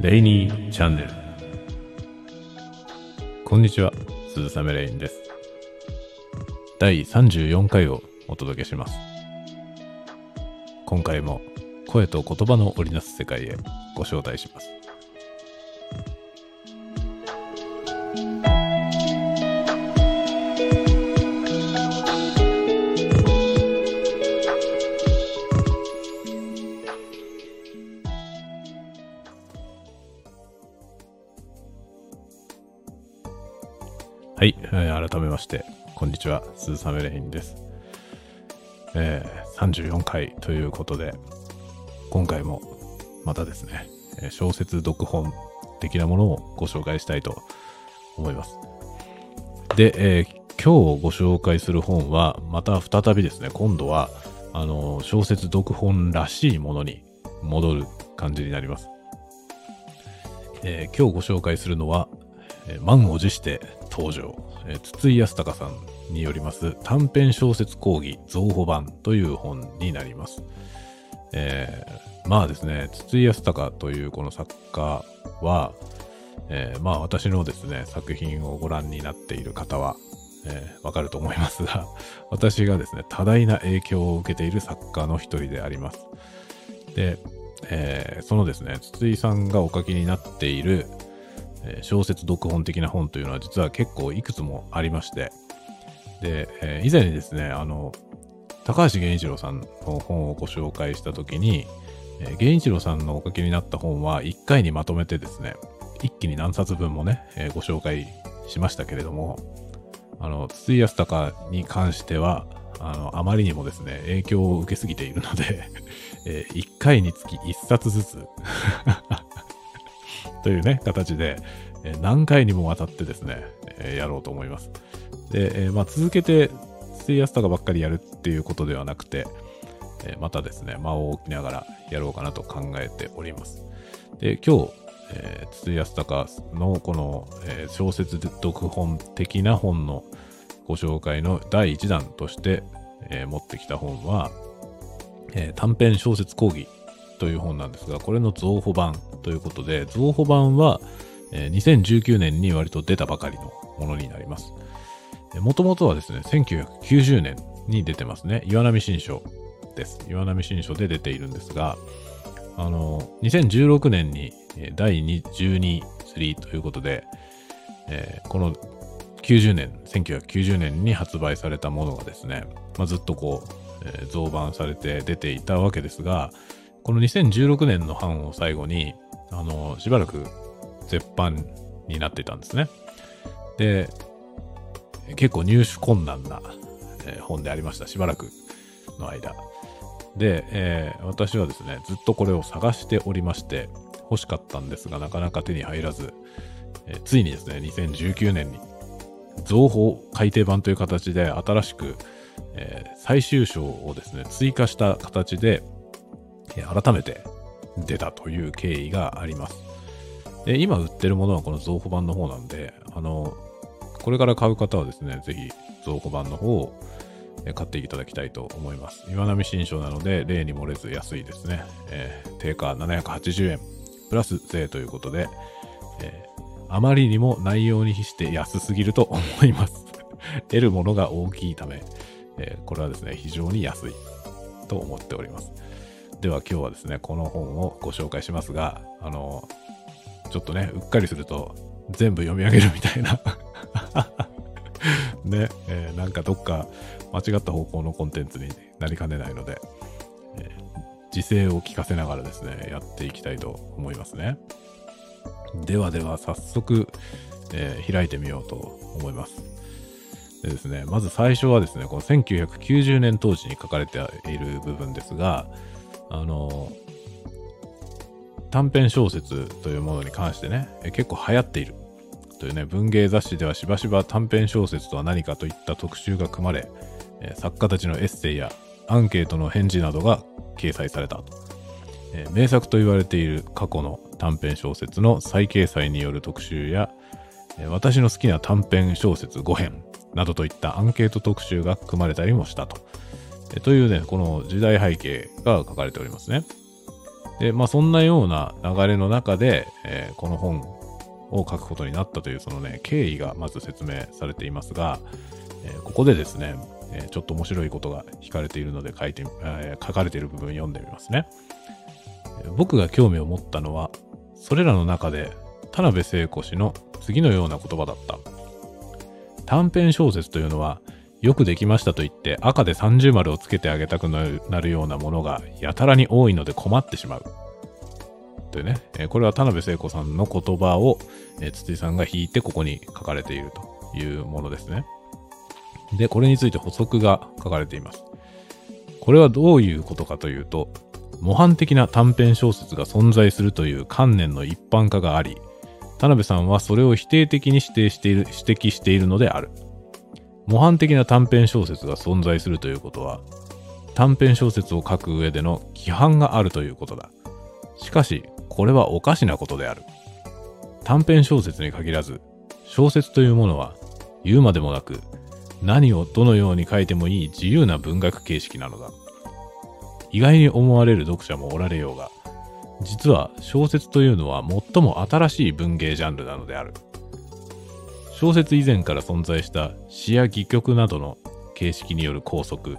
レイニーチャンネル。こんにちは鈴雨レインです。第34回をお届けします。今回も声と言葉の織りなす世界へご招待します。んにちは、鈴雨レインです。えー34回ということで、今回もまたですね、小説読本的なものをご紹介したいと思います。で、えー今日ご紹介する本は、また再びですね、今度は、あの小説読本らしいものに戻る感じになります。えー今日ご紹介するのは、えー満を持して登場、えー筒井康隆さんによります短編小説講義増補版という本になります。えーまあですね、筒井康隆というこの作家は、えーまあ私のですね、作品をご覧になっている方は、えーわかると思いますが、私がですね、多大な影響を受けている作家の一人であります。で、えーそのですね、筒井さんがお書きになっている、え小説読本的な本というのは実は結構いくつもありまして、で、えー以前にですね、あの、高橋源一郎さんの本をご紹介したときに、えー源一郎さんのお書きになった本は1回にまとめてですね、一気に何冊分もね、えーご紹介しましたけれども、あの、筒井康隆に関しては、あの、あまりにもですね、影響を受けすぎているので、え1回につき1冊ずつ というね、形で、何回にもわたってですね、やろうと思います。で、まあ、続けて、水圧とかばっかりやるっていうことではなくて、またですね、間を置きながらやろうかなと考えております。で、今日、筒井康隆のこの、えー小説読本的な本のご紹介の第1弾として、えー持ってきた本は、えー短編小説講義という本なんですが、これの増補版ということで、増補版は、えー2019年に割と出たばかりのものになります。もともとはですね、1990年に出てますね。岩波新書です。岩波新書で出ているんですが、あの、2016年に第12、3ということで、えーこの90年、1990年に発売されたものがですね、まあ、ずっとこう、えー増版されて出ていたわけですが、この2016年の版を最後に、あの、しばらく絶版になっていたんですね。で、結構入手困難な、え本でありました。しばらくの間。で、えー私はですね、ずっとこれを探しておりまして、欲しかったんですが、なかなか手に入らず、えーついにですね、2019年に、増法改訂版という形で新しく、えー最終章をですね、追加した形で、え改めて出たという経緯があります。で今売ってるものはこの増補版の方なんで、あの、これから買う方はですね、ぜひ増補版の方を買っていただきたいと思います。岩波新書なので、例に漏れず安いですね。えー定価780円、プラス税ということで、えーあまりにも内容に比して安すぎると思います。得るものが大きいため、えーこれはですね、非常に安いと思っております。では今日はですね、この本をご紹介しますが、あの、ちょっとね、うっかりすると全部読み上げるみたいな ね、えーなんかどっか間違った方向のコンテンツになりかねないので、えー時勢を聞かせながらですね、やっていきたいと思いますね。ではでは早速、えー開いてみようと思います。でですね、まず最初はですね、この1990年当時に書かれている部分ですが、あの、短編小説というものに関してね、結構流行っているというね、文芸雑誌ではしばしば短編小説とは何かといった特集が組まれ、作家たちのエッセイやアンケートの返事などが掲載されたと。名作と言われている過去の短編小説の再掲載による特集や、私の好きな短編小説5編などといったアンケート特集が組まれたりもしたと。というね、この時代背景が書かれておりますね。で、まあそんなような流れの中で、えー、この本を書くことになったというそのね、経緯がまず説明されていますが、えー、ここでですね、えちょっと面白いことが引かれているので書いて、え書かれている部分読んでみますね。僕が興味を持ったのは、それらの中で田辺聖子氏の次のような言葉だった。短編小説というのは、よくできましたと言って赤で30丸をつけてあげたくなるようなものがやたらに多いので困ってしまう。というね、えこれは田辺聖子さんの言葉を、え筒井さんが引いてここに書かれているというものですね。で、これについて補足が書かれています。これはどういうことかというと、模範的な短編小説が存在するという観念の一般化があり、田辺さんはそれを否定的に指定している、指摘しているのである。模範的な短編小説が存在するということは、短編小説を書く上での規範があるということだ。しかし、これはおかしなことである。短編小説に限らず、小説というものは、言うまでもなく、何をどのように書いてもいい自由な文学形式なのだ。意外に思われる読者もおられようが、実は小説というのは最も新しい文芸ジャンルなのである。小説以前から存在した詩や戯曲などの形式による拘束、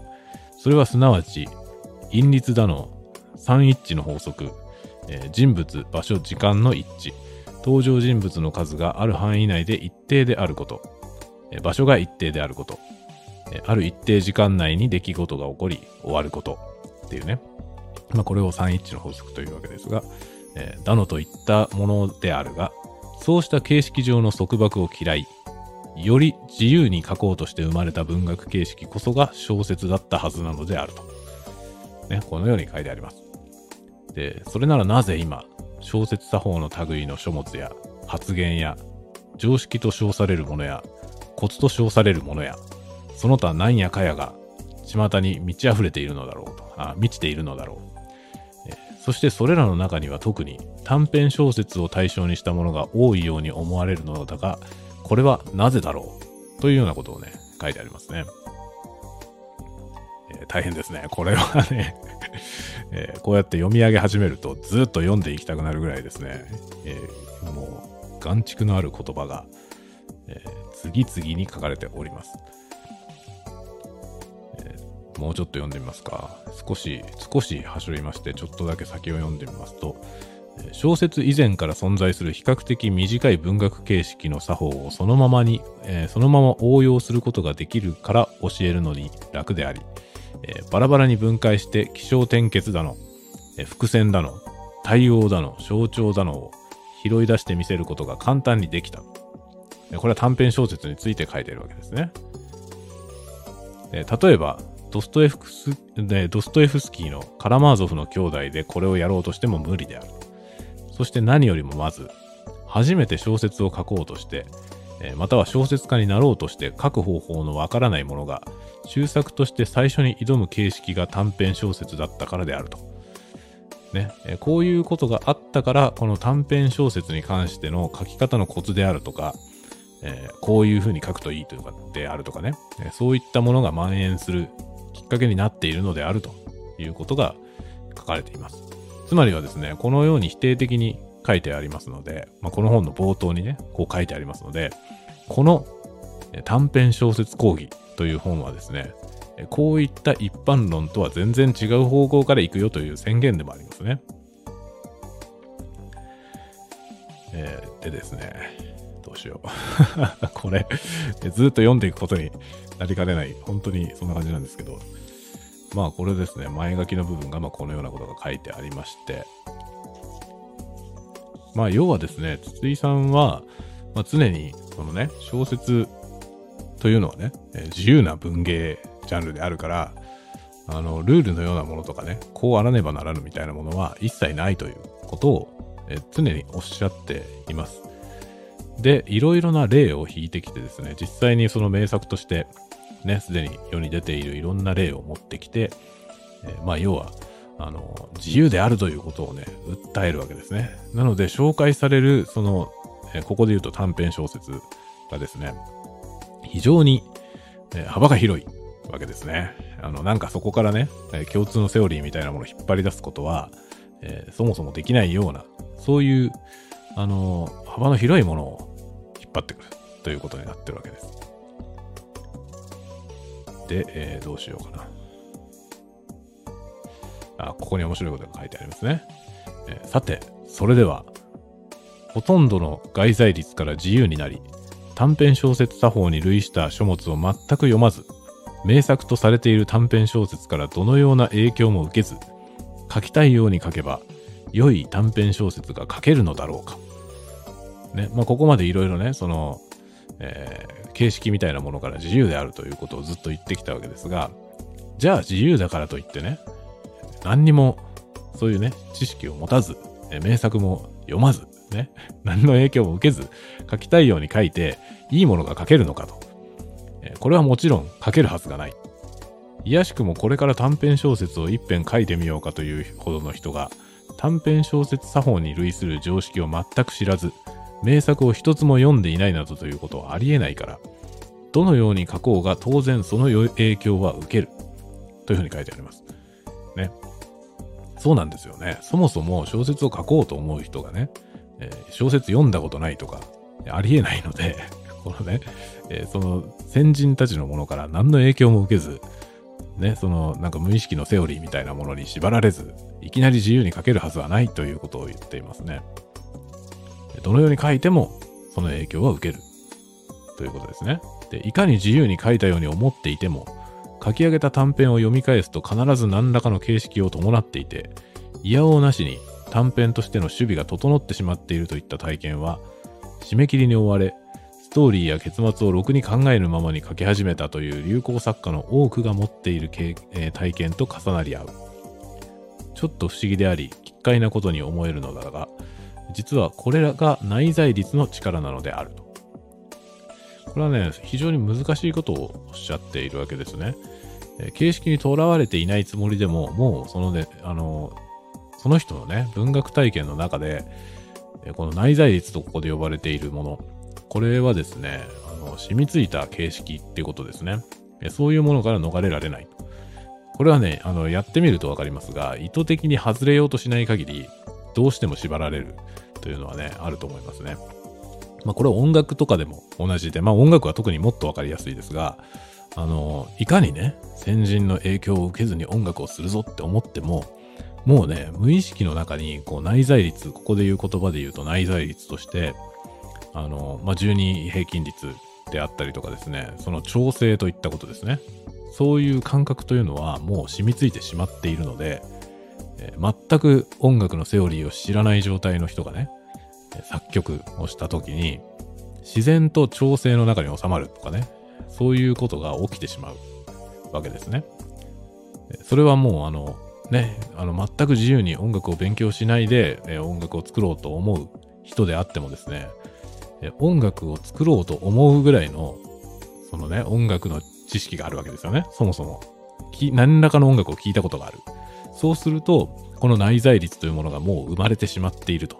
それはすなわち、韻律だの、三一致の法則、えー、人物、場所、時間の一致、登場人物の数がある範囲内で一定であること、えー、場所が一定であること、えー、ある一定時間内に出来事が起こり終わること。っていうね、まあ、これを三一致の法則というわけですが、えー、だのといったものであるが、そうした形式上の束縛を嫌い、より自由に書こうとして生まれた文学形式こそが小説だったはずなのであると。ね、このように書いてあります。で、それならなぜ今、小説作法の類の書物や発言や、常識と称されるものや、コツと称されるものや、その他何やかやが、巷に満ち溢れているのだろうと、あ満ちているのだろう。そしてそれらの中には特に短編小説を対象にしたものが多いように思われるのだが、これはなぜだろうというようなことをね、書いてありますね。えー、大変ですね。これはねえー、こうやって読み上げ始めるとずっと読んでいきたくなるぐらいですね。えー、もう、眼蓄のある言葉が、え次々に書かれております。もうちょっと読んでみますか。少し、少し端折りまして、ちょっとだけ先を読んでみますと、小説以前から存在する比較的短い文学形式の作法をそのままに、えー、そのまま応用することができるから教えるのに楽であり、えー、バラバラに分解して気象転結だの、えー、伏線だの、対応だの、象徴だのを拾い出してみせることが簡単にできた。これは短編小説について書いているわけですね。例えば、ドストエフス、ドストエフスキーのカラマーゾフの兄弟でこれをやろうとしても無理である。そして何よりもまず、初めて小説を書こうとして、または小説家になろうとして書く方法のわからないものが、中作として最初に挑む形式が短編小説だったからであると。ね、こういうことがあったから、この短編小説に関しての書き方のコツであるとか、えー、こういう風に書くといいというかであるとかね、そういったものが蔓延するかけになっているのであるということが書かれています。つまりはですね、このように否定的に書いてありますので、まあ、この本の冒頭にね、こう書いてありますので、この短編小説講義という本はですね、こういった一般論とは全然違う方向から行くよという宣言でもありますね。えー、でですね、どうしよう。これ、ずっと読んでいくことになりかねない、本当にそんな感じなんですけど、まあこれですね、前書きの部分がまこのようなことが書いてありまして、まあ要はですね、筒井さんは、まあ、常にこのね、小説というのはね、え自由な文芸ジャンルであるから、あの、ルールのようなものとかね、こうあらねばならぬみたいなものは一切ないということを、え常におっしゃっています。で、いろいろな例を引いてきてですね、実際にその名作としてね、すでに世に出ているいろんな例を持ってきて、えー、まあ要は、あの、自由であるということをね、訴えるわけですね。なので、紹介される、その、えー、ここで言うと短編小説がですね、非常に、えー、幅が広いわけですね。あの、なんかそこからね、え共通のセオリーみたいなものを引っ張り出すことは、え、そもそもできないような、そういう、あの、幅の広いものを引っ張ってくるということになってるわけです。で、えー、どうしようかな。あ、ここに面白いことが書いてありますね。えさて、それでは、ほとんどの外在率から自由になり、短編小説作法に類した書物を全く読まず、名作とされている短編小説からどのような影響も受けず、書きたいように書けば、良い短編小説が書けるのだろうか。ね、まあ、ここまでいろいろね、その、えー、形式みたいなものから自由であるということをずっと言ってきたわけですが、じゃあ自由だからといってね、何にもそういうね、知識を持たず、名作も読まず、ね、何の影響も受けず、書きたいように書いて、いいものが書けるのかと。これはもちろん書けるはずがない。いやしくもこれから短編小説を一編書いてみようかというほどの人が、短編小説作法に類する常識を全く知らず、名作を一つも読んでいないなどということはありえないから、どのように書こうが当然その影響は受ける。というふうに書いてあります。ね。そうなんですよね。そもそも小説を書こうと思う人がね、えー、小説読んだことないとか、ありえないので、このね、えー、その先人たちのものから何の影響も受けず、ね、そのなんか無意識のセオリーみたいなものに縛られず、いきなり自由に書けるはずはないということを言っていますね。どのように書いても、その影響は受ける。ということですね。で、いかに自由に書いたように思っていても、書き上げた短編を読み返すと必ず何らかの形式を伴っていて、いやおうなしに短編としての守備が整ってしまっているといった体験は、締め切りに追われ、ストーリーや結末をろくに考えるままに書き始めたという流行作家の多くが持っている、えー、体験と重なり合う。ちょっと不思議であり、奇怪なことに思えるのだが、実はこれらが内在率の力なのであると。これはね、非常に難しいことをおっしゃっているわけですね。形式にとらわれていないつもりでも、もうそのね、あの、その人のね、文学体験の中で、この内在率とここで呼ばれているもの、これはですね、あの染みついた形式ってことですね。そういうものから逃れられない。これはね、あの、やってみるとわかりますが、意図的に外れようとしない限り、どうしても縛られるというのはね、あると思いますね。まあ、これは音楽とかでも同じで、まあ、音楽は特にもっとわかりやすいですが、あの、いかにね、先人の影響を受けずに音楽をするぞって思っても、もうね、無意識の中に、こう、内在率、ここで言う言葉で言うと内在率として、あの、まあ、12平均率であったりとかですね、その調整といったことですね。そういう感覚というのはもう染みついてしまっているので、え、全く音楽のセオリーを知らない状態の人がね、作曲をした時に、自然と調整の中に収まるとかね、そういうことが起きてしまうわけですね。それはもうあの、ね、あの全く自由に音楽を勉強しないで、え音楽を作ろうと思う人であってもですね、え音楽を作ろうと思うぐらいの、そのね、音楽の知識があるわけですよね。そもそも。何らかの音楽を聴いたことがある。そうすると、この内在率というものがもう生まれてしまっていると。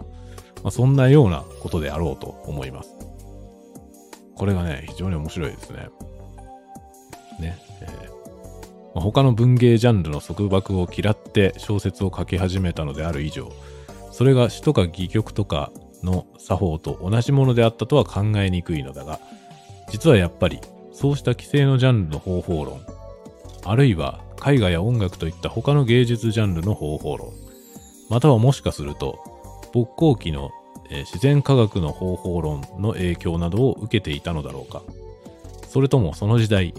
まあ、そんなようなことであろうと思います。これがね、非常に面白いですね。ね。えーまあ、他の文芸ジャンルの束縛を嫌って小説を書き始めたのである以上、それが詩とか戯曲とかの作法と同じものであったとは考えにくいのだが、実はやっぱりそうした規制のジャンルの方法論、あるいは絵画や音楽といった他の芸術ジャンルの方法論、またはもしかすると勃興期の、え、自然科学の方法論の影響などを受けていたのだろうか。それともその時代、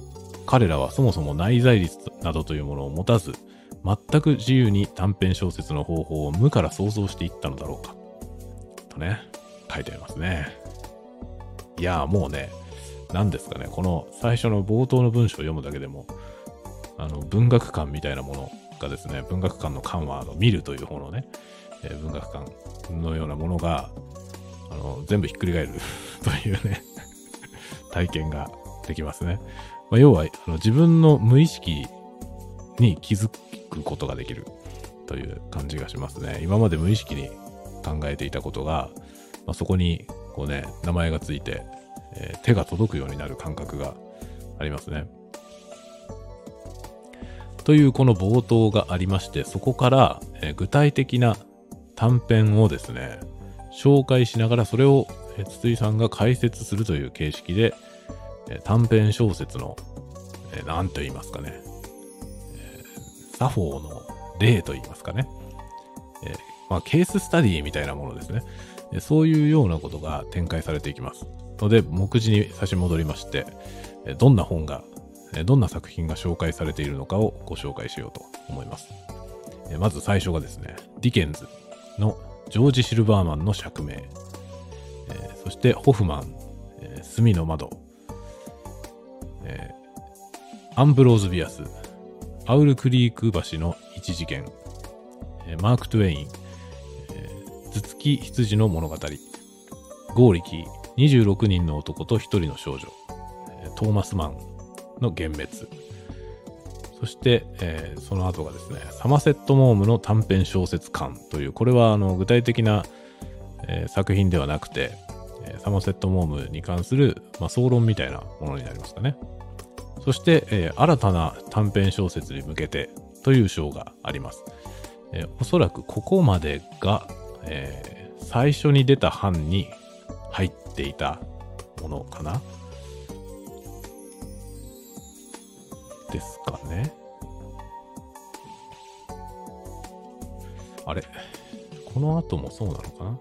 彼らはそもそも内在率などというものを持たず、全く自由に短編小説の方法を無から想像していったのだろうか。とね、書いてありますね。いやもうね、何ですかね、この最初の冒頭の文章を読むだけでも、あの、文学館みたいなものがですね、文学館の館はあの見るという方のね、えー、文学館のようなものが、あの、全部ひっくり返る というね体験ができますね。まあ、要はあの、自分の無意識に気づくことができるという感じがしますね。今まで無意識に考えていたことが、まあ、そこにこうね、名前がついて、えー、手が届くようになる感覚がありますね。というこの冒頭がありまして、そこから、え、具体的な短編をですね、紹介しながらそれをえ筒井さんが解説するという形式で、え短編小説の、えー、何と言いますかね、え、作法の例と言いますかね、え、まあ、ケーススタディみたいなものですね。そういうようなことが展開されていきます。ので、目次に差し戻りまして、どんな本が、どんな作品が紹介されているのかをご紹介しようと思います。まず最初がですね、ディケンズのジョージ・シルバーマンの釈明。そしてホフマン、隅の窓。アンブローズ・ビアス、アウルクリーク橋の一事件、マーク・トゥエイン、頭突き羊の物語、ゴーリキ、26人の男と1人の少女、トーマス・マン。の幻滅、そして、えー、その後がですね、サマセット・モームの短編小説館という、これはあの具体的な、えー、作品ではなくて、えー、サマセット・モームに関する、まあ、総論みたいなものになりますかね。そして、え新たな短編小説に向けてという章があります。えおそらくここまでが、え最初に出た版に入っていたものかなですかね。あれ？この後もそうなのかな？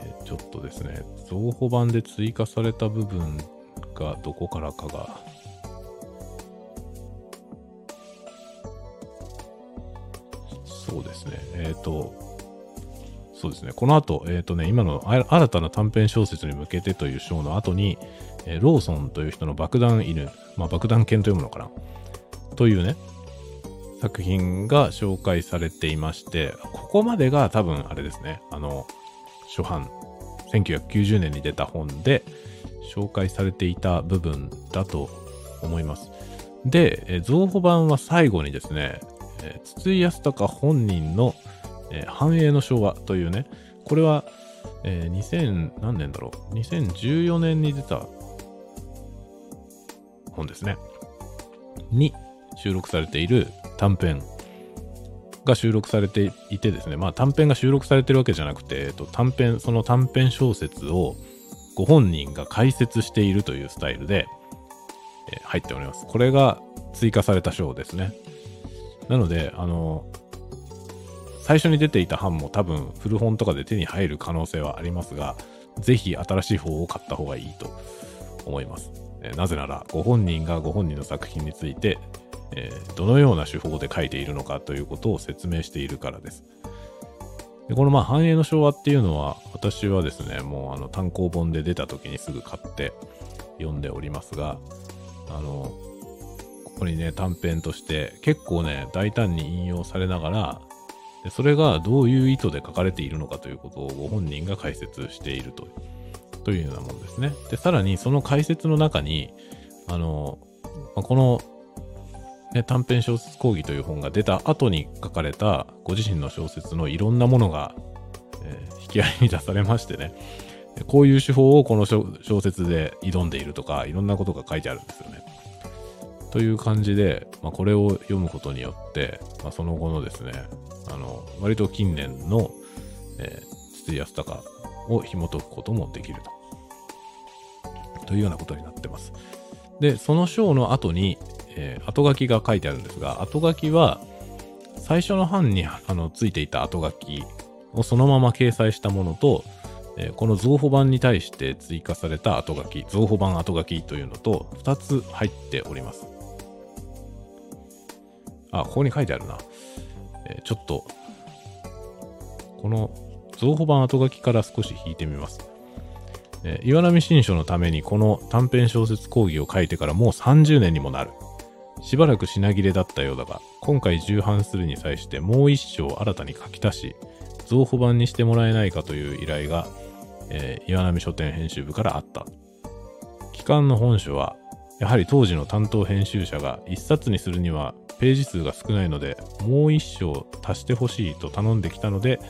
えー、ちょっとですね、増補版で追加された部分がどこからかがそうですね。えっ、ー、と、そうですね。この後、えっ、ー、とね、今の新たな短編小説に向けてという章の後に、え、ローソンという人の爆弾犬、まあ、爆弾犬というものかな？というね、作品が紹介されていまして、ここまでが多分あれですね、あの、初版、1990年に出た本で紹介されていた部分だと思います。で、え、増補版は最後にですね、え、筒井康隆本人の、え、繁栄の昭和というね、これは、えー、2000何年だろう、2014年に出た本ですね、に収録されている短編が収録されていてですね、まあ短編が収録されてるわけじゃなくて、えっと、短編、その短編小説をご本人が解説しているというスタイルで、え、入っております。これが追加された章ですね。なので、あの、最初に出ていた版も多分古本とかで手に入る可能性はありますが、ぜひ新しい方を買った方がいいと思います。えなぜなら、ご本人がご本人の作品について、え、どのような手法で書いているのかということを説明しているからです。でこのまあ繁栄の昭和っていうのは私はですね、もうあの単行本で出た時にすぐ買って読んでおりますが、あの、ここにね、短編として結構ね、大胆に引用されながら、でそれがどういう意図で書かれているのかということをご本人が解説しているとというようなものですね。で、さらにその解説の中に、あの、まあ、この、ね、短編小説講義という本が出た後に書かれたご自身の小説のいろんなものが、えー、引き合いに出されましてね、こういう手法をこの小説で挑んでいるとか、いろんなことが書いてあるんですよね。という感じで、まあ、これを読むことによって、まあ、その後のですね、あの、割と近年の、えー、筒井康隆を紐解くこともできると。というようなことになってます。で、その章の後に、えー、後書きが書いてあるんですが、後書きは、最初の版にあのついていた後書きをそのまま掲載したものと、えー、この増補版に対して追加された後書き、増補版後書きというのと2つ入っております。あ、ここに書いてあるな。えー、ちょっと、この増補版後書きから少し引いてみます。えー、岩波新書のためにこの短編小説講義を書いてからもう30年にもなる。しばらく品切れだったようだが、今回重版するに際してもう一章新たに書き足し、増補版にしてもらえないかという依頼が、えー、岩波書店編集部からあった。期間の本書は、やはり当時の担当編集者が一冊にするにはページ数が少ないので、もう一章足してほしいと頼んできたので、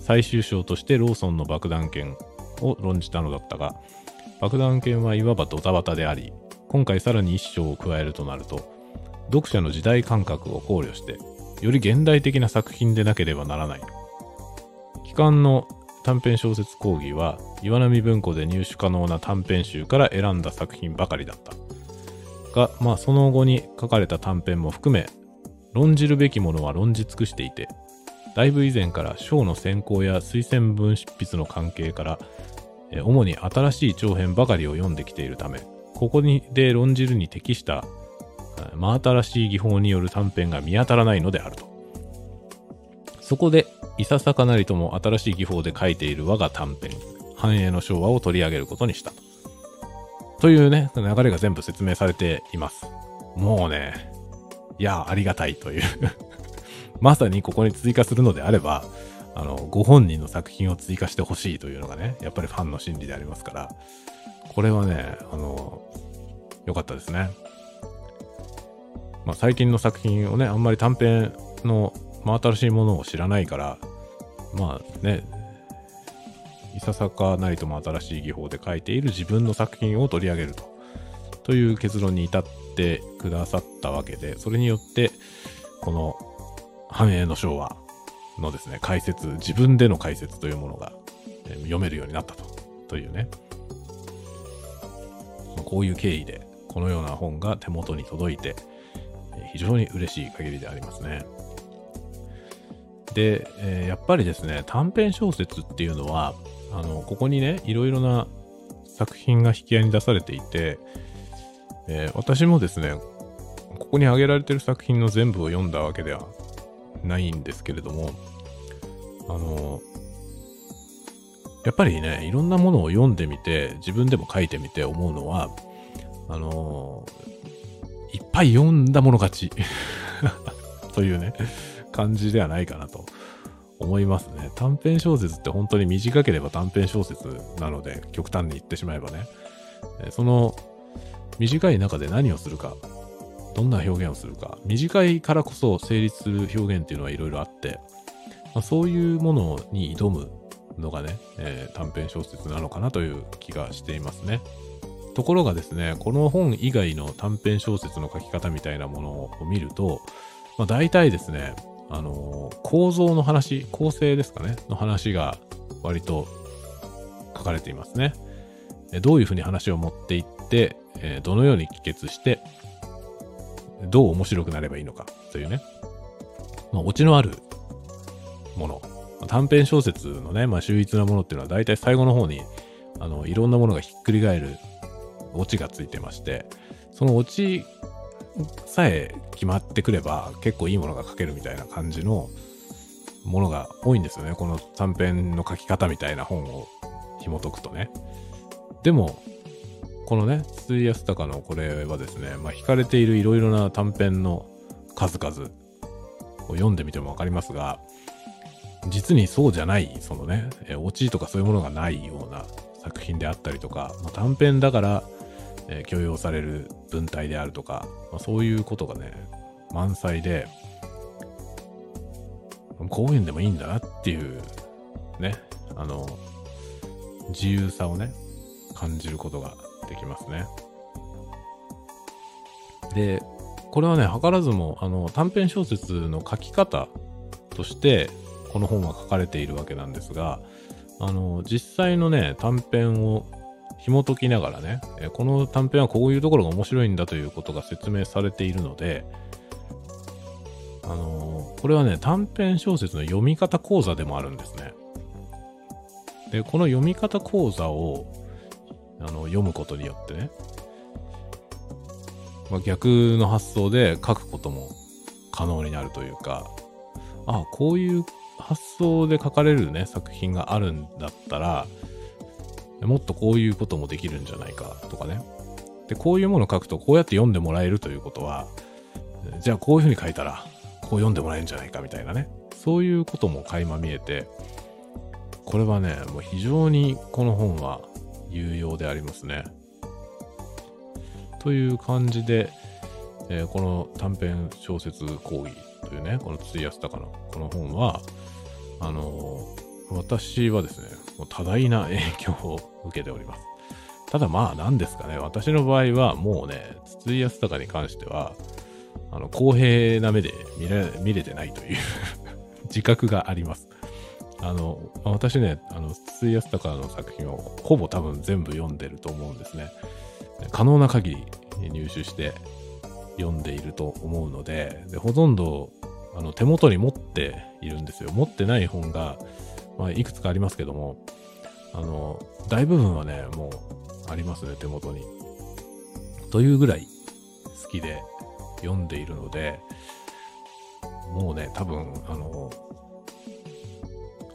最終章としてローソンの爆弾剣を論じたのだったが、爆弾剣はいわばドタバタであり、今回さらに一章を加えるとなると、読者の時代感覚を考慮して、より現代的な作品でなければならない。期間の短編小説講義は岩波文庫で入手可能な短編集から選んだ作品ばかりだったがまあその後に書かれた短編も含め論じるべきものは論じ尽くしていてだいぶ以前から章の選考や推薦文執筆の関係から主に新しい長編ばかりを読んできているためここにで論じるに適した真新しい技法による短編が見当たらないのであるとそこでいささかなりとも新しい技法で書いている我が短編、繁栄の昭和を取り上げることにした。というね、流れが全部説明されています。もうね、いや、ありがたいというまさにここに追加するのであれば、あの、ご本人の作品を追加してほしいというのがね、やっぱりファンの心理でありますから、これはね、あの、良かったですね。まあ、最近の作品をね、あんまり短編の真新しいものを知らないから、まあね、いささかなりとも新しい技法で書いている自分の作品を取り上げると。という結論に至ってくださったわけで、それによって、この繁栄の昭和のですね、解説、自分での解説というものが、読めるようになったと。というね。まこういう経緯で、このような本が手元に届いて、非常に嬉しい限りでありますね。で、えー、やっぱりですね、短編小説っていうのは、あの、ここにね、いろいろな作品が引き合いに出されていて、えー、私もですね、ここに挙げられてる作品の全部を読んだわけではないんですけれども、あの、やっぱりね、いろんなものを読んでみて、自分でも書いてみて思うのは、あのいっぱい読んだもの勝ち というね、感じではないかなと思いますね。短編小説って本当に短ければ短編小説なので、極端に言ってしまえばね。その短い中で何をするか、どんな表現をするか、短いからこそ成立する表現っていうのはいろいろあって、まあ、そういうものに挑むのがね、えー、短編小説なのかなという気がしていますね。ところがですね、この本以外の短編小説の書き方みたいなものを見ると、まあ、大体ですね、あのー、構造の話、構成ですかね、の話が割と書かれていますね。どういうふうに話を持っていって、どのように帰結して、どう面白くなればいいのかというね、まあ、オチのあるもの。短編小説のね、まあ、秀逸なものっていうのは大体最後の方に、あの、いろんなものがひっくり返るオチがついてまして、そのオチさえ決まってくれば結構いいものが書けるみたいな感じのものが多いんですよね。この短編の書き方みたいな本を紐解くとね。でも、このね、筒井康隆のこれはですね、まあ、惹かれているいろいろな短編の数々を読んでみてもわかりますが、実にそうじゃない、そのね、オチとかそういうものがないような作品であったりとか、まあ、短編だからえー、許容される文体であるとか、まあ、そういうことがね、満載で、こういうんでもいいんだなっていう、ね、あの、自由さをね、感じることができますね。で、これはね、図らずも、あの、短編小説の書き方として、この本は書かれているわけなんですが、あの、実際のね、短編を紐解きながらね、この短編はこういうところが面白いんだということが説明されているので、あの、これはね、短編小説の読み方講座でもあるんですね。で、この読み方講座をあの読むことによってね、まあ、逆の発想で書くことも可能になるというか、ああこういう発想で書かれるね、作品があるんだったら、もっとこういうこともできるんじゃないかとかね。で、こういうものを書くとこうやって読んでもらえるということは、じゃあこういうふうに書いたら、こう読んでもらえるんじゃないかみたいなね。そういうことも垣間見えて、これはね、もう非常にこの本は有用でありますね。という感じで、えー、この短編小説講義というね、この筒井康隆のこの本は、あのー、私はですね、もう多大な影響を受けております。ただまあ何ですかね、私の場合はもうね、筒井康隆に関しては、あの、公平な目で見れ見れてないという 自覚があります。あの、私ね、あの、筒井康隆の作品をほぼ多分全部読んでると思うんですね。可能な限り入手して読んでいると思うので、でほとんどあの手元に持っているんですよ。持ってない本が、まあ、いくつかありますけども、あの、大部分はね、もうありますね、手元に。というぐらい好きで読んでいるので、もうね、多分、あの、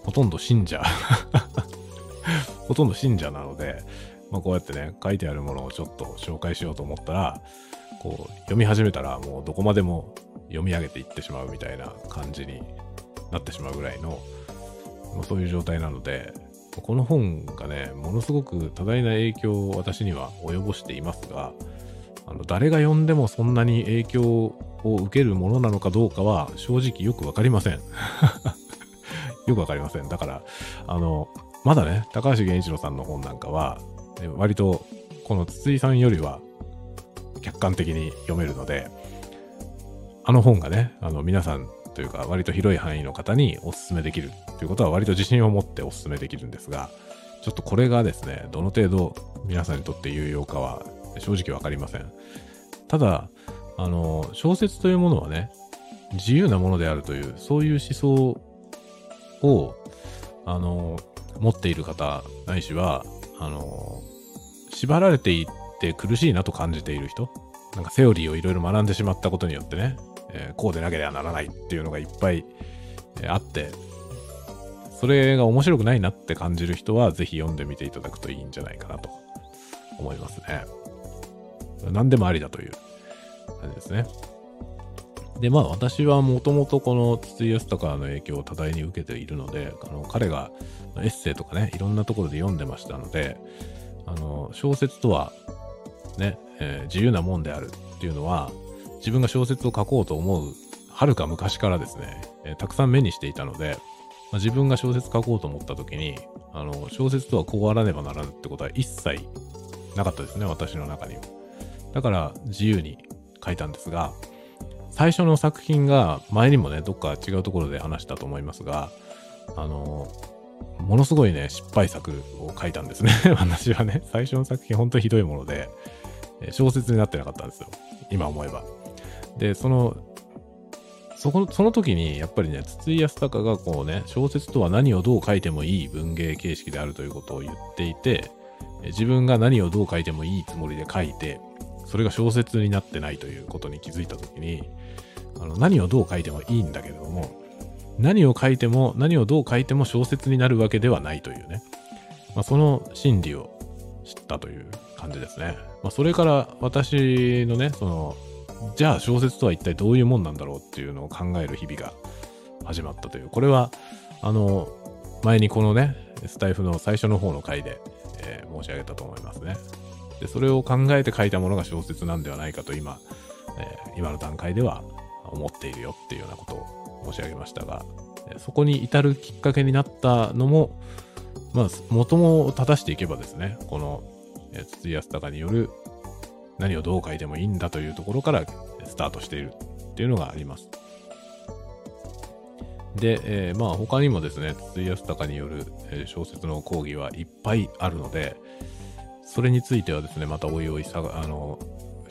ほとんど信者 ほとんど信者なので、まあ、こうやってね、書いてあるものをちょっと紹介しようと思ったら、こう、読み始めたらもうどこまでも読み上げていってしまうみたいな感じになってしまうぐらいの、まあ、そういう状態なので、この本がね、ものすごく多大な影響を私には及ぼしていますが、あの誰が読んでもそんなに影響を受けるものなのかどうかは正直よくわかりません。よくわかりません。だから、あの、まだね、高橋源一郎さんの本なんかは、割とこの筒井さんよりは客観的に読めるので、あの本がね、あの皆さんというか割と広い範囲の方にお勧めできるということは割と自信を持ってお勧めできるんですが、ちょっとこれがですね、どの程度皆さんにとって有用かは正直わかりません。ただ、あの、小説というものはね、自由なものであるという、そういう思想を、あの、持っている方、ないしは、あの、縛られていって苦しいなと感じている人、なんかセオリーをいろいろ学んでしまったことによってね、えー、こうでなければならないっていうのがいっぱい、えー、あって、それが面白くないなって感じる人は、ぜひ読んでみていただくといいんじゃないかなと思いますね。何でもありだという感じですね。で、まあ私はもともとこの筒井康隆の影響を多大に受けているので、あの彼がエッセイとかね、いろんなところで読んでましたので、あの小説とはね、えー、自由なもんであるっていうのは、自分が小説を書こうと思う、はるか昔からですね、えー、たくさん目にしていたので、まあ、自分が小説書こうと思った時に、あの、小説とはこうあらねばならぬってことは一切なかったですね、私の中には。だから自由に書いたんですが、最初の作品が前にもね、どっか違うところで話したと思いますが、あの、ものすごいね、失敗作を書いたんですね。私はね、最初の作品本当にひどいもので、小説になってなかったんですよ。今思えば。で、その、そこその時にやっぱりね、筒井康隆がこうね、小説とは何をどう書いてもいい文芸形式であるということを言っていて、自分が何をどう書いてもいいつもりで書いて、それが小説になってないということに気づいた時に、あの何をどう書いてもいいんだけれども、何を書いても、何をどう書いても小説になるわけではないというね、まあ、その心理を知ったという感じですね。まあ、それから私のね、その、じゃあ小説とは一体どういうもんなんだろうっていうのを考える日々が始まったという、これは、あの、前にこのね、スタイフの最初の方の回で、えー、申し上げたと思いますね。で、それを考えて書いたものが小説なんではないかと今、えー、今の段階では思っているよっていうようなことを申し上げましたが、そこに至るきっかけになったのも、まあ、元も正していけばですね、この、筒井康隆による何をどう書いてもいいんだというところからスタートしているっていうのがあります。で、えー、まあ他にもですね、筒井康隆による、小説の講義はいっぱいあるので、それについてはですね、またおいおいさあの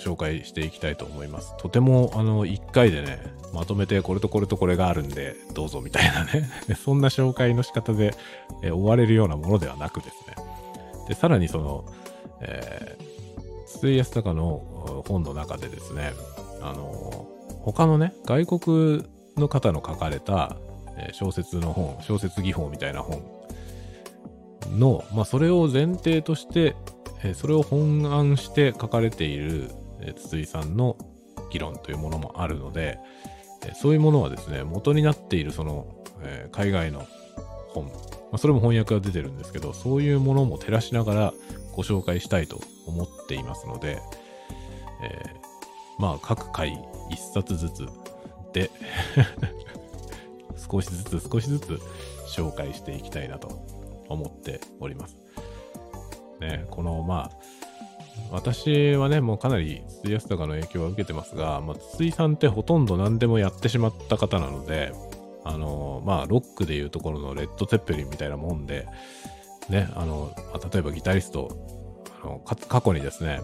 紹介していきたいと思います。とても、あの、1回でね、まとめてこれとこれとこれがあるんで、どうぞみたいなね そんな紹介の仕方で、え追われるようなものではなくですね。で、さらにその、えー、筒井康隆の本の中でですね、あの、他のね、外国の方の書かれた、え小説の本、小説技法みたいな本の、まあ、それを前提としてえそれを本案して書かれている、筒井さんの議論というものもあるので、えそういうものはですね、元になっているその、え海外の本、まあ、それも翻訳が出てるんですけど、そういうものも照らしながらご紹介したいと思っていますので、えー、まあ各回一冊ずつで 少しずつ少しずつ紹介していきたいなと思っております。ね、このまあ、私はね、もうかなり筒井康隆の影響は受けてますが、まあ、筒井さんってほとんど何でもやってしまった方なので、あの、まあ、ロックでいうところのレッド・テッペリンみたいなもんで、ね、あの、例えばギタリスト、あの過去にですね、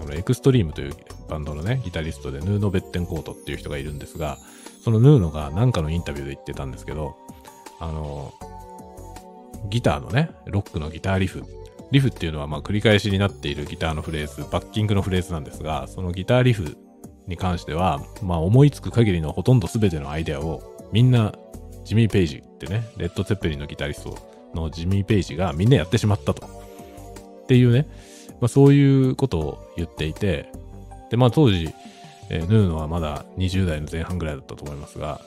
あのエクストリームというバンドのね、ギタリストでヌーノ・ベッテンコートっていう人がいるんですが、そのヌーノが何かのインタビューで言ってたんですけど、あの、ギターのね、ロックのギターリフリフっていうのはまあ繰り返しになっているギターのフレーズ、バッキングのフレーズなんですが、そのギターリフに関しては、まあ思いつく限りのほとんど全てのアイデアをみんなジミー・ペイジってね、レッド・ツェッペリンのギタリストのジミー・ペイジがみんなやってしまったと。っていうね、まあ、そういうことを言っていて、で、まあ当時、えー、ヌーノはまだ20代の前半ぐらいだったと思いますが、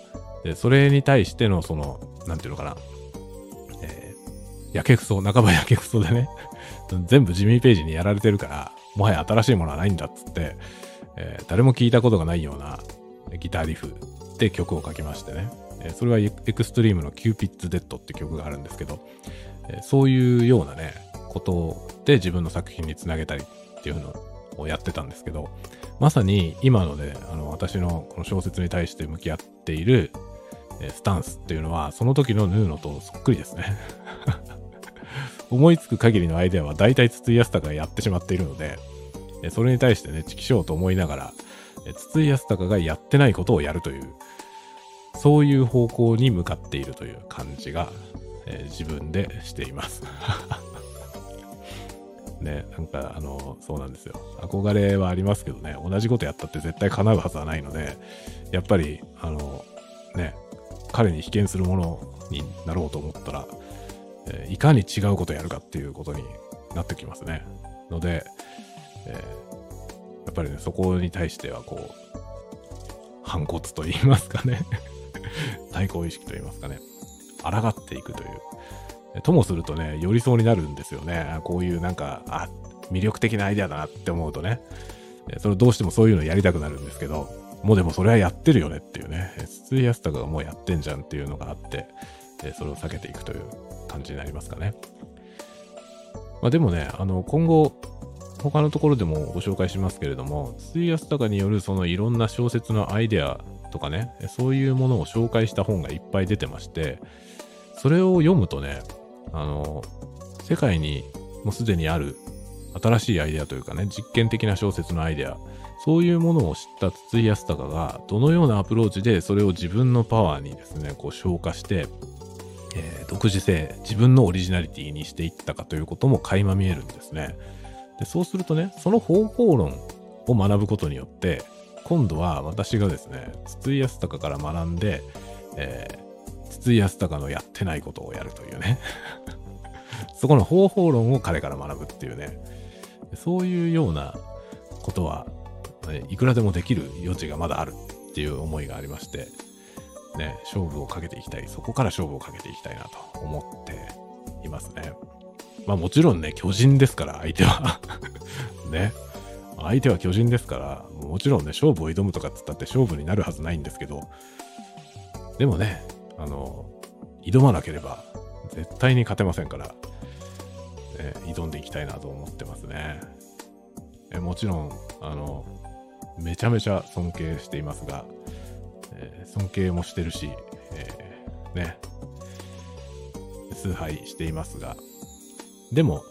でそれに対してのその、なんていうのかな、えー、やけくそ、半ばやけくそでね。全部ジミー・ページにやられてるから、もはや新しいものはないんだっつって、えー、誰も聞いたことがないようなギターリフで曲を書きましてね。えー、それはエクストリームの Cupid's Dead って曲があるんですけど、えー、そういうようなね、ことで自分の作品につなげたりっていうのをやってたんですけど、まさに今ので、あの、私のこの小説に対して向き合っている、スタンスっていうのは、その時のヌーノとそっくりですね。思いつく限りのアイデアは大体筒井康隆がやってしまっているので、それに対してね、チキショーと思いながら、筒井康隆がやってないことをやるという、そういう方向に向かっているという感じが、えー、自分でしています。ね、なんか、あの、そうなんですよ。憧れはありますけどね、同じことやったって絶対叶うはずはないので、やっぱり、あの、ね、彼に被験するものになろうと思ったら、え、いかに違うことやるかっていうことになってきますね。ので、え、やっぱりね、そこに対してはこう、反骨と言いますかね 対抗意識と言いますかね。抗っていくという。ともするとね、寄りそうになるんですよね。こういうなんか、あ、魅力的なアイデアだなって思うとね。それどうしてもそういうのやりたくなるんですけど、もうでもそれはやってるよねっていうね。筒井康隆がもうやってんじゃんっていうのがあって、それを避けていくという感じになりますかね。まあ、でもね、あの、今後、他のところでもご紹介しますけれども、筒井康隆によるそのいろんな小説のアイデアとかね、そういうものを紹介した本がいっぱい出てまして、それを読むとね、あの、世界にもうすでにある新しいアイデアというかね、実験的な小説のアイデア、そういうものを知った筒井康隆が、どのようなアプローチでそれを自分のパワーにですね、こう消化して、えー、独自性、自分のオリジナリティにしていったかということも垣間見えるんですね。でそうするとね、その方法論を学ぶことによって、今度は私がですね、筒井康隆から学んで、えー、筒井康隆のやってないことをやるというね。そこの方法論を彼から学ぶっていうね、そういうようなことは、いくらでもできる余地がまだあるっていう思いがありまして、ね、勝負をかけていきたい、そこから勝負をかけていきたいなと思っていますね。まあもちろんね、巨人ですから、相手は ね。相手は巨人ですから、もちろんね、勝負を挑むとかっつったって勝負になるはずないんですけど、でもね、あの、挑まなければ絶対に勝てませんから、ね、挑んでいきたいなと思ってますね。もちろん、あの、めちゃめちゃ尊敬していますが、尊敬もしてるし、えー、ね、崇拝していますが、でも、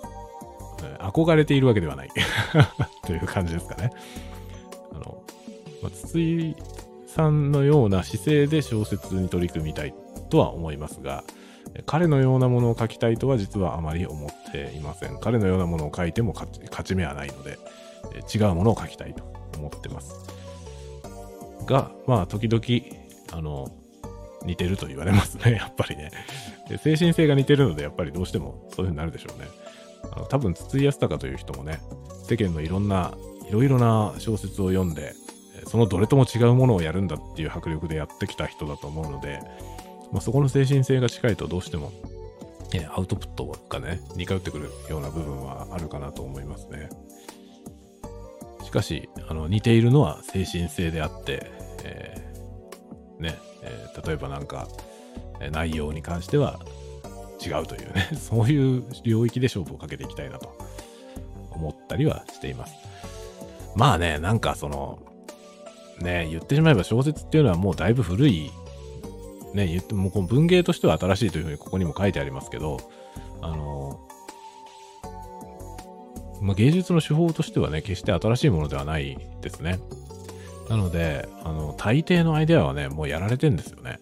え、憧れているわけではない という感じですかね。あの、まあ、筒井さんのような姿勢で小説に取り組みたいとは思いますが、彼のようなものを書きたいとは実はあまり思っていません。彼のようなものを書いても勝ち目はないので、違うものを書きたいと思ってます。が、まあ、時々、あの、似てると言われますね、やっぱりね。で精神性が似てるので、やっぱりどうしてもそういう風になるでしょうね。あの多分、筒井康隆という人もね、世間のいろんな、いろいろな小説を読んで、そのどれとも違うものをやるんだっていう迫力でやってきた人だと思うので、まあ、そこの精神性が近いとどうしても、えアウトプットがね、似通ってくるような部分はあるかなと思いますね。しかし、あの似ているのは精神性であって、ね、えー、例えばなんか、内容に関しては違うというね、そういう領域で勝負をかけていきたいなと思ったりはしています。まあね、なんかその、ね、言ってしまえば小説っていうのはもうだいぶ古い、ね、言ってもこの文芸としては新しいというふうにここにも書いてありますけど、あの、まあ、芸術の手法としてはね、決して新しいものではないですね。なので、あの、大抵のアイデアはね、もうやられてんですよね。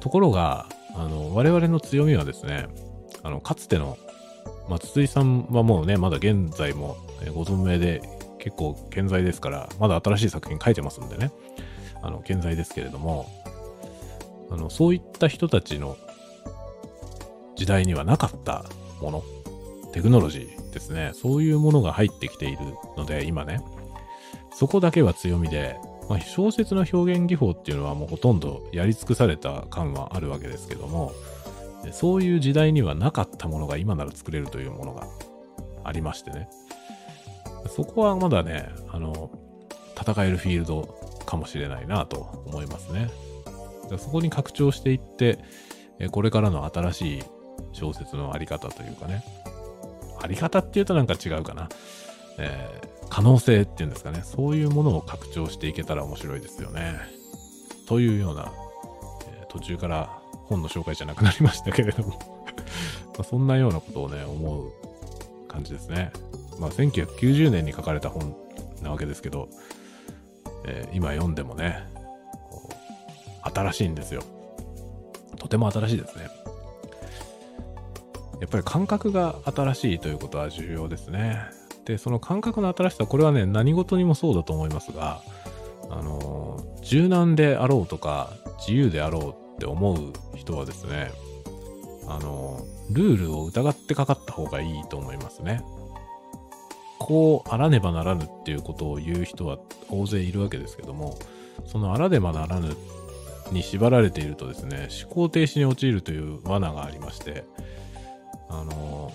ところが、あの、我々の強みはですね、あの、かつての、まあ、筒井さんはもうね、まだ現在もご存命で結構健在ですから、まだ新しい作品書いてますんでね、あの、健在ですけれども、あの、そういった人たちの時代にはなかったもの、テクノロジーですね、そういうものが入ってきているので、今ね、そこだけは強みで、まあ、小説の表現技法っていうのはもうほとんどやり尽くされた感はあるわけですけども、そういう時代にはなかったものが今なら作れるというものがありましてね。そこはまだね、あの、戦えるフィールドかもしれないなと思いますね。そこに拡張していって、これからの新しい小説のあり方というかね。あり方っていうとなんか違うかな。えー、可能性っていうんですかね。そういうものを拡張していけたら面白いですよね。というような、えー、途中から本の紹介じゃなくなりましたけれども まそんなようなことをね、思う感じですね。まあ、1990年に書かれた本なわけですけど、えー、今読んでもね、新しいんですよ。とても新しいですね。やっぱり感覚が新しいということは重要ですね。で、その感覚の新しさ、これはね、何事にもそうだと思いますが、あの、柔軟であろうとか、自由であろうって思う人はですね、あの、ルールを疑ってかかった方がいいと思いますね。こうあらねばならぬっていうことを言う人は大勢いるわけですけども、そのあらねばならぬに縛られているとですね、思考停止に陥るという罠がありまして、あの、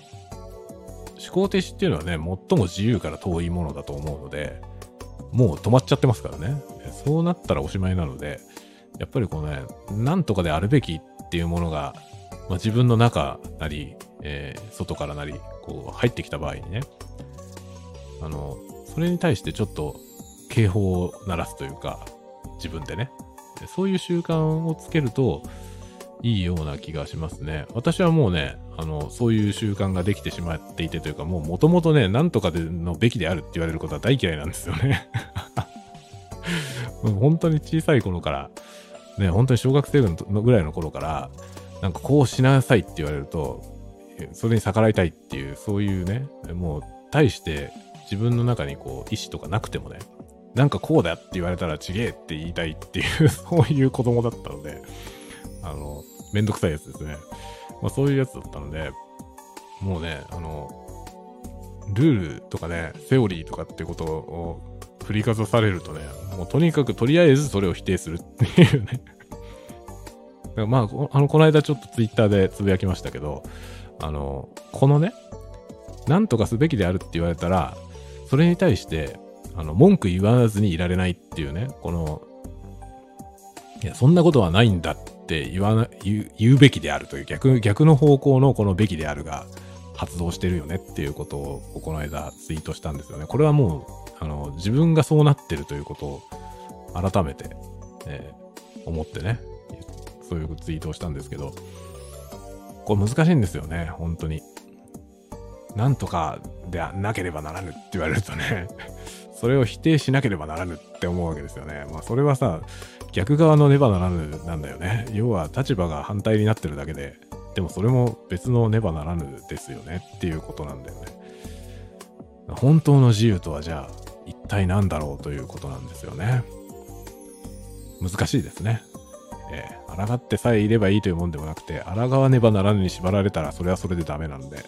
思考停止っていうのはね、最も自由から遠いものだと思うので、もう止まっちゃってますからね。そうなったらおしまいなので、やっぱりこのね、なんとかであるべきっていうものが、まあ、自分の中なり、えー、外からなり、こう入ってきた場合にね、あの、それに対してちょっと警報を鳴らすというか、自分でね、そういう習慣をつけると、いいような気がしますね。私はもうね、あの、そういう習慣ができてしまっていてというか、もう元々ね、なんとかでのべきであるって言われることは大嫌いなんですよね。本当に小さい頃から、ね、本当に小学生のぐらいの頃から、なんかこうしなさいって言われると、それに逆らいたいっていう、そういうね、もう、対して自分の中にこう、意志とかなくてもね、なんかこうだって言われたらちげえって言いたいっていう そういう子供だったので、あの、めんどくさいやつですね。まあそういうやつだったので、もうね、あの、ルールとかね、セオリーとかってことを振りかざされるとね、もうとにかくとりあえずそれを否定するっていうね。まあ、あの、この間ちょっとツイッターでつぶやきましたけど、あの、このね、なんとかすべきであるって言われたら、それに対して、あの、文句言わずにいられないっていうね、この、いや、そんなことはないんだっって言わな、言う、言うべきであるという逆、逆の方向のこのべきであるが発動してるよねっていうことを、この間ツイートしたんですよね。これはもう、あの、自分がそうなってるということを改めて、えー、思ってね、そういうツイートをしたんですけど、これ難しいんですよね、本当に。なんとかでなければならぬって言われるとねそれを否定しなければならぬって思うわけですよね。まあそれはさ、逆側のねばならぬなんだよね。要は立場が反対になってるだけで、でもそれも別のねばならぬですよねっていうことなんだよね。本当の自由とはじゃあ一体何だろうということなんですよね。難しいですね。えー、抗ってさえいればいいというもんでもなくて、抗わねばならぬに縛られたらそれはそれでダメなんで、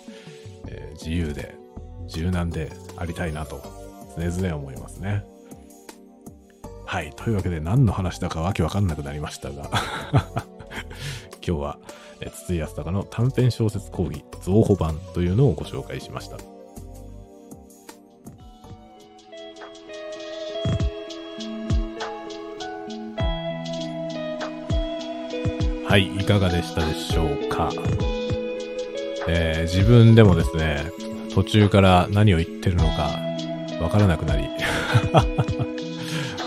えー、自由で柔軟でありたいなと常々思いますね。はい。というわけで何の話だかわけわかんなくなりましたが 今日は、筒井康隆の短編小説講義増補版というのをご紹介しました。はい、いかがでしたでしょうか？えー、自分でもですね、途中から何を言ってるのかわからなくなり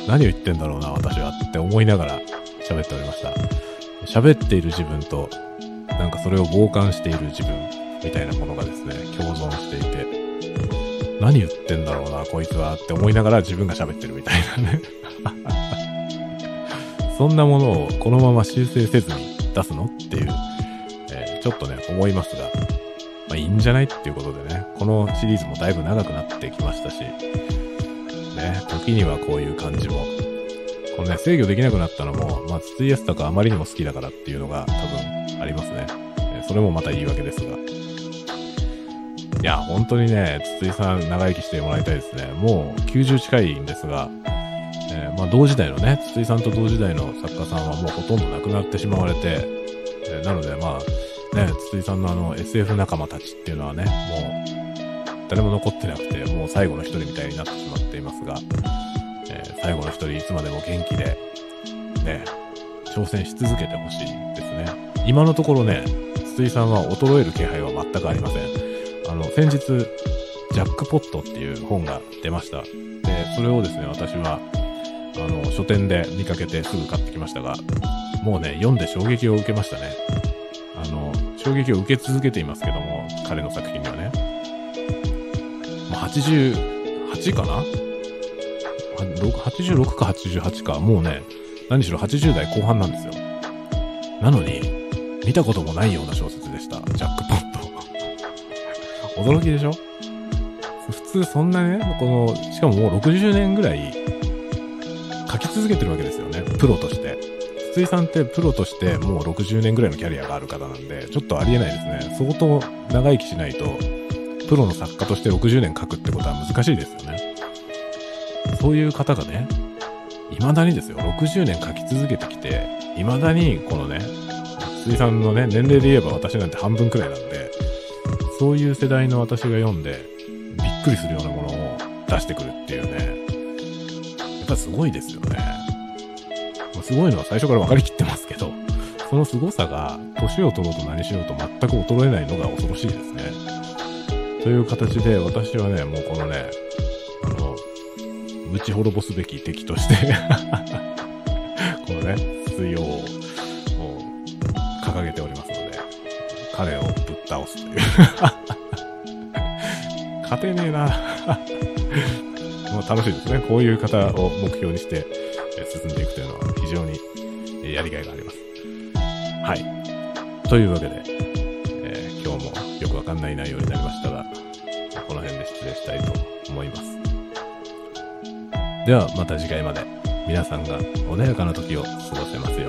何を言ってんだろうな、私はって思いながら喋っておりました。喋っている自分と、なんかそれを傍観している自分みたいなものがですね、共存していて、何言ってんだろうな、こいつはって思いながら自分が喋ってるみたいなね。そんなものをこのまま修正せずに出すの？っていう、えー、ちょっとね、思いますが、まあいいんじゃない？っていうことでね、このシリーズもだいぶ長くなってきましたし、時にはこういう感じも。このね、制御できなくなったのも、まあ、筒井康隆あまりにも好きだからっていうのが多分ありますね。それもまた言い訳ですが。いや、本当にね、筒井さん長生きしてもらいたいですね。もう90近いんですが、えー、まあ同時代のね、筒井さんと同時代の作家さんはもうほとんど亡くなってしまわれて、えー、なのでまあ、ね、筒井さんのあの SF 仲間たちっていうのはね、もう誰も残ってなくて、もう最後の一人みたいになってしまっていますが、えー、最後の一人いつまでも元気で、ね、挑戦し続けてほしいですね。今のところね、筒井さんは衰える気配は全くありません。あの、先日、ジャックポットっていう本が出ました。で、それをですね、私は、あの、書店で見かけてすぐ買ってきましたが、もうね、読んで衝撃を受けましたね。あの、衝撃を受け続けていますけども、彼の作品に。88かな？86か88か、もうね、何しろ80代後半なんですよ。なのに、見たこともないような小説でした。ジャックポット。驚きでしょ？普通そんなね、この、しかももう60年ぐらい書き続けてるわけですよね。プロとして。筒井さんってプロとしてもう60年ぐらいのキャリアがある方なんで、ちょっとありえないですね。相当長生きしないと、プロの作家として60年書くってことは難しいですよね。そういう方がね、未だにですよ、60年書き続けてきて、未だにこのね、筒井さんのね、年齢で言えば私なんて半分くらいなんで、そういう世代の私が読んで、びっくりするようなものを出してくるっていうね、やっぱすごいですよね。すごいのは最初から分かりきってますけど、その凄さが、年を取ろうと何しようと全く衰えないのが恐ろしいですね。という形で、私はね、もうこのね、あの、打ち滅ぼすべき敵として このね、水曜を掲げておりますので、彼をぶっ倒すという 勝てねえな もう楽しいですね。こういう方を目標にして進んでいくというのは非常にやりがいがあります。はい。というわけで、えー、今日もよくわかんない内容になりましたではまた次回まで皆さんが穏やかな時を過ごせますように。